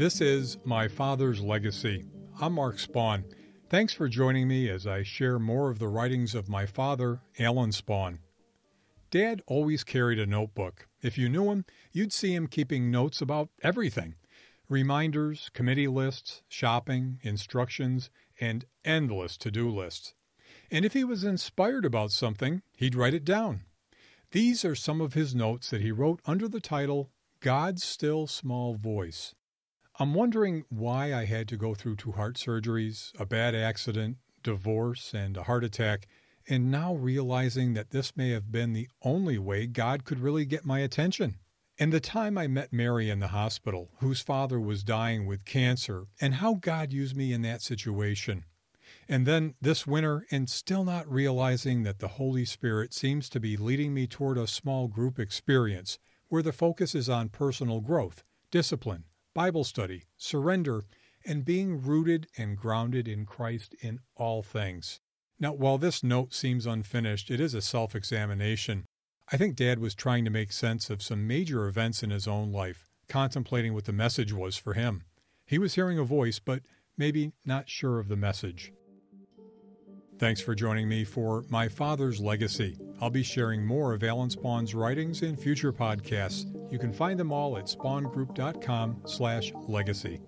This is My Father's Legacy. I'm Mark Spawn. Thanks for joining me as I share more of the writings of my father, Alan Spawn. Dad always carried a notebook. If you knew him, you'd see him keeping notes about everything reminders, committee lists, shopping, instructions, and endless to do lists. And if he was inspired about something, he'd write it down. These are some of his notes that he wrote under the title God's Still Small Voice. I'm wondering why I had to go through two heart surgeries, a bad accident, divorce, and a heart attack, and now realizing that this may have been the only way God could really get my attention. And the time I met Mary in the hospital, whose father was dying with cancer, and how God used me in that situation. And then this winter, and still not realizing that the Holy Spirit seems to be leading me toward a small group experience where the focus is on personal growth, discipline, Bible study, surrender, and being rooted and grounded in Christ in all things. Now, while this note seems unfinished, it is a self examination. I think Dad was trying to make sense of some major events in his own life, contemplating what the message was for him. He was hearing a voice, but maybe not sure of the message. Thanks for joining me for My Father's Legacy. I'll be sharing more of Alan Spawn's writings in future podcasts. You can find them all at spawngroup.com slash legacy.